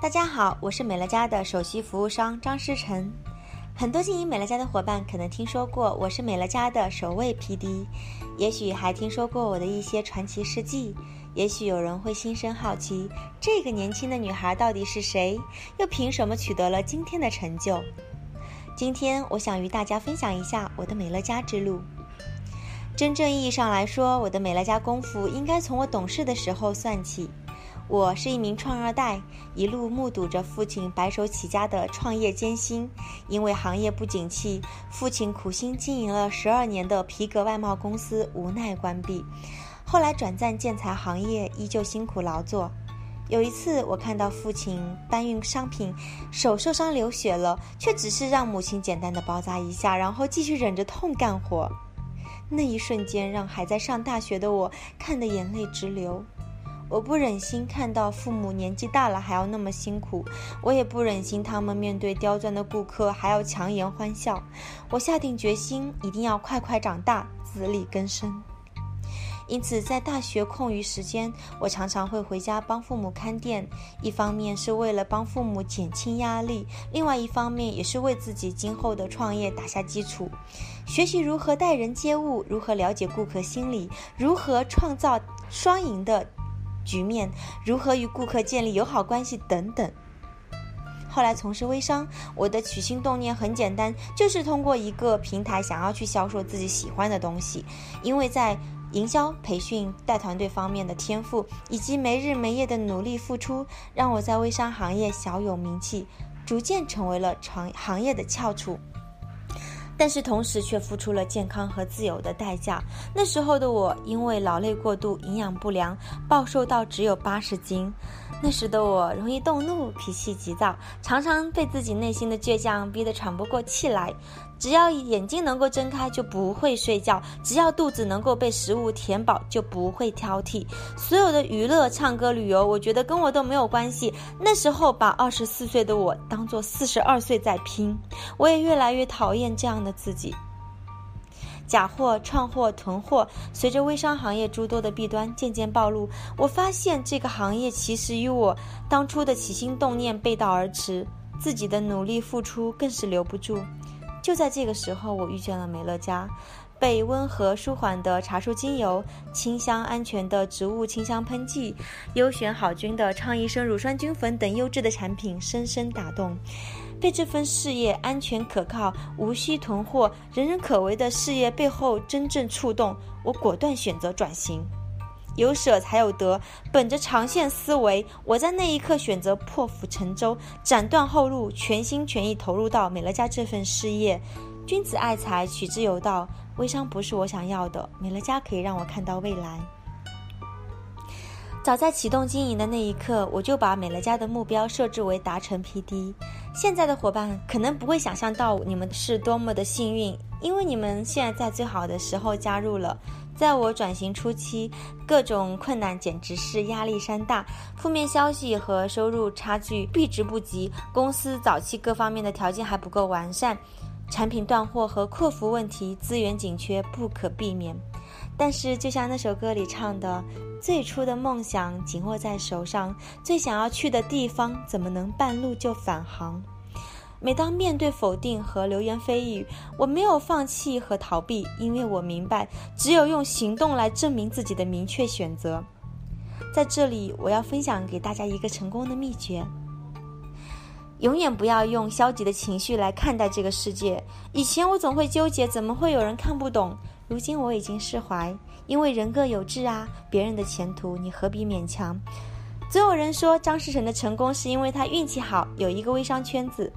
大家好，我是美乐家的首席服务商张诗晨。很多经营美乐家的伙伴可能听说过我是美乐家的首位 PD，也许还听说过我的一些传奇事迹。也许有人会心生好奇，这个年轻的女孩到底是谁？又凭什么取得了今天的成就？今天我想与大家分享一下我的美乐家之路。真正意义上来说，我的美乐家功夫应该从我懂事的时候算起。我是一名创二代，一路目睹着父亲白手起家的创业艰辛。因为行业不景气，父亲苦心经营了十二年的皮革外贸公司无奈关闭。后来转战建材行业，依旧辛苦劳作。有一次，我看到父亲搬运商品，手受伤流血了，却只是让母亲简单的包扎一下，然后继续忍着痛干活。那一瞬间，让还在上大学的我看得眼泪直流。我不忍心看到父母年纪大了还要那么辛苦，我也不忍心他们面对刁钻的顾客还要强颜欢笑。我下定决心，一定要快快长大，自力更生。因此，在大学空余时间，我常常会回家帮父母看店，一方面是为了帮父母减轻压力，另外一方面也是为自己今后的创业打下基础，学习如何待人接物，如何了解顾客心理，如何创造双赢的局面，如何与顾客建立友好关系等等。后来从事微商，我的起心动念很简单，就是通过一个平台想要去销售自己喜欢的东西。因为在营销、培训、带团队方面的天赋，以及没日没夜的努力付出，让我在微商行业小有名气，逐渐成为了行行业的翘楚。但是同时却付出了健康和自由的代价。那时候的我因为劳累过度、营养不良，暴瘦到只有八十斤。那时的我容易动怒，脾气急躁，常常被自己内心的倔强逼得喘不过气来。只要眼睛能够睁开，就不会睡觉；只要肚子能够被食物填饱，就不会挑剔。所有的娱乐、唱歌、旅游，我觉得跟我都没有关系。那时候把二十四岁的我当做四十二岁在拼，我也越来越讨厌这样的自己。假货、串货、囤货，随着微商行业诸多的弊端渐渐暴露，我发现这个行业其实与我当初的起心动念背道而驰，自己的努力付出更是留不住。就在这个时候，我遇见了美乐家，被温和舒缓的茶树精油、清香安全的植物清香喷剂、优选好菌的倡益生乳酸菌粉等优质的产品深深打动。被这份事业安全可靠、无需囤货、人人可为的事业背后真正触动，我果断选择转型。有舍才有得，本着长线思维，我在那一刻选择破釜沉舟，斩断后路，全心全意投入到美乐家这份事业。君子爱财，取之有道。微商不是我想要的，美乐家可以让我看到未来。早在启动经营的那一刻，我就把美乐家的目标设置为达成 PD。现在的伙伴可能不会想象到你们是多么的幸运，因为你们现在在最好的时候加入了。在我转型初期，各种困难简直是压力山大，负面消息和收入差距避之不及，公司早期各方面的条件还不够完善，产品断货和客服问题，资源紧缺不可避免。但是，就像那首歌里唱的，最初的梦想紧握在手上，最想要去的地方，怎么能半路就返航？每当面对否定和流言蜚语，我没有放弃和逃避，因为我明白，只有用行动来证明自己的明确选择。在这里，我要分享给大家一个成功的秘诀：永远不要用消极的情绪来看待这个世界。以前我总会纠结，怎么会有人看不懂？如今我已经释怀，因为人各有志啊，别人的前途你何必勉强？总有人说张诗晨的成功是因为他运气好，有一个微商圈子，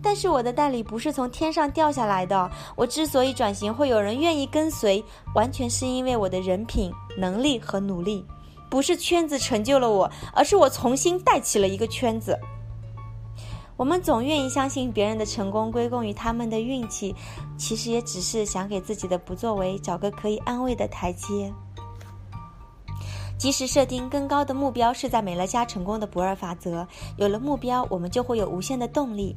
但是我的代理不是从天上掉下来的。我之所以转型，会有人愿意跟随，完全是因为我的人品、能力和努力，不是圈子成就了我，而是我重新带起了一个圈子。我们总愿意相信别人的成功归功于他们的运气，其实也只是想给自己的不作为找个可以安慰的台阶。及时设定更高的目标是在美乐家成功的不二法则，有了目标，我们就会有无限的动力。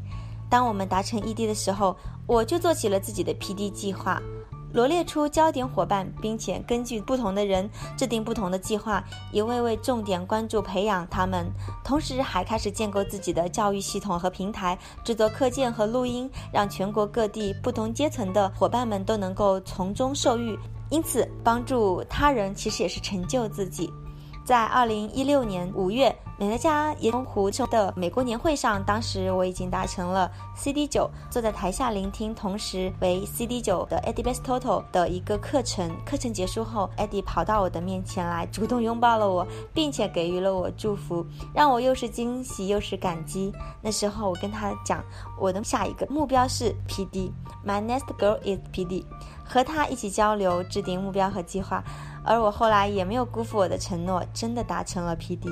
当我们达成异地的时候，我就做起了自己的 PD 计划，罗列出焦点伙伴，并且根据不同的人制定不同的计划，一位位重点关注培养他们，同时还开始建构自己的教育系统和平台，制作课件和录音，让全国各地不同阶层的伙伴们都能够从中受益。因此，帮助他人其实也是成就自己。在二零一六年五月，美乐家盐湖湖的美国年会上，当时我已经达成了 CD 九，坐在台下聆听，同时为 CD 九的 Eddie Bestoto 的一个课程。课程结束后，Eddie 跑到我的面前来，主动拥抱了我，并且给予了我祝福，让我又是惊喜又是感激。那时候我跟他讲，我的下一个目标是 PD，My next goal is PD，和他一起交流，制定目标和计划。而我后来也没有辜负我的承诺，真的达成了 PD。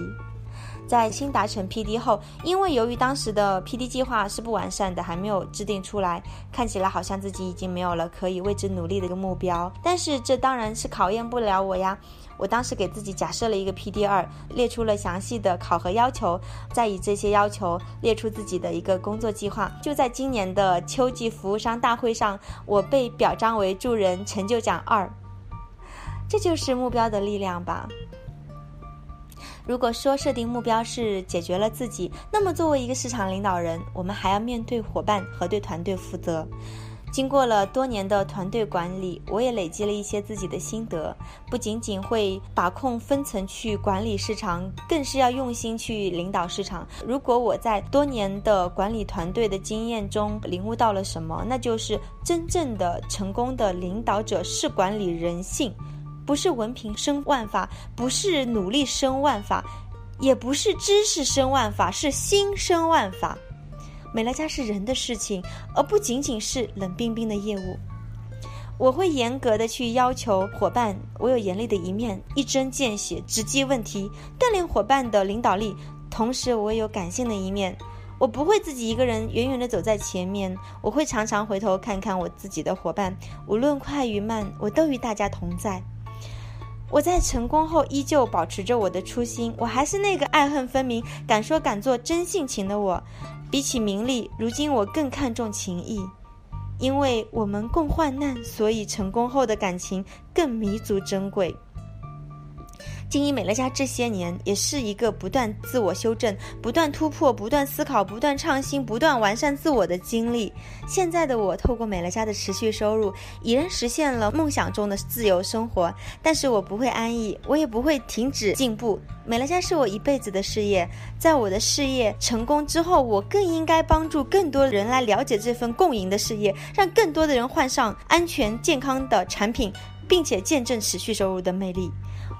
在新达成 PD 后，因为由于当时的 PD 计划是不完善的，还没有制定出来，看起来好像自己已经没有了可以为之努力的一个目标。但是这当然是考验不了我呀。我当时给自己假设了一个 PD 二，列出了详细的考核要求，再以这些要求列出自己的一个工作计划。就在今年的秋季服务商大会上，我被表彰为助人成就奖二。这就是目标的力量吧。如果说设定目标是解决了自己，那么作为一个市场领导人，我们还要面对伙伴和对团队负责。经过了多年的团队管理，我也累积了一些自己的心得，不仅仅会把控分层去管理市场，更是要用心去领导市场。如果我在多年的管理团队的经验中领悟到了什么，那就是真正的成功的领导者是管理人性。不是文凭生万法，不是努力生万法，也不是知识生万法，是心生万法。美乐家是人的事情，而不仅仅是冷冰冰的业务。我会严格的去要求伙伴，我有严厉的一面，一针见血，直击问题，锻炼伙伴的领导力。同时，我也有感性的一面，我不会自己一个人远远的走在前面，我会常常回头看看我自己的伙伴，无论快与慢，我都与大家同在。我在成功后依旧保持着我的初心，我还是那个爱恨分明、敢说敢做、真性情的我。比起名利，如今我更看重情谊，因为我们共患难，所以成功后的感情更弥足珍贵。经营美乐家这些年，也是一个不断自我修正、不断突破、不断思考、不断创新、不断完善自我的经历。现在的我，透过美乐家的持续收入，已然实现了梦想中的自由生活。但是我不会安逸，我也不会停止进步。美乐家是我一辈子的事业，在我的事业成功之后，我更应该帮助更多人来了解这份共赢的事业，让更多的人换上安全健康的产品，并且见证持续收入的魅力。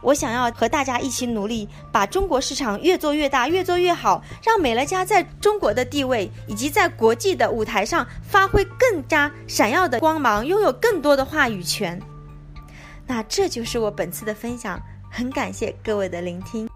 我想要和大家一起努力，把中国市场越做越大，越做越好，让美乐家在中国的地位以及在国际的舞台上发挥更加闪耀的光芒，拥有更多的话语权。那这就是我本次的分享，很感谢各位的聆听。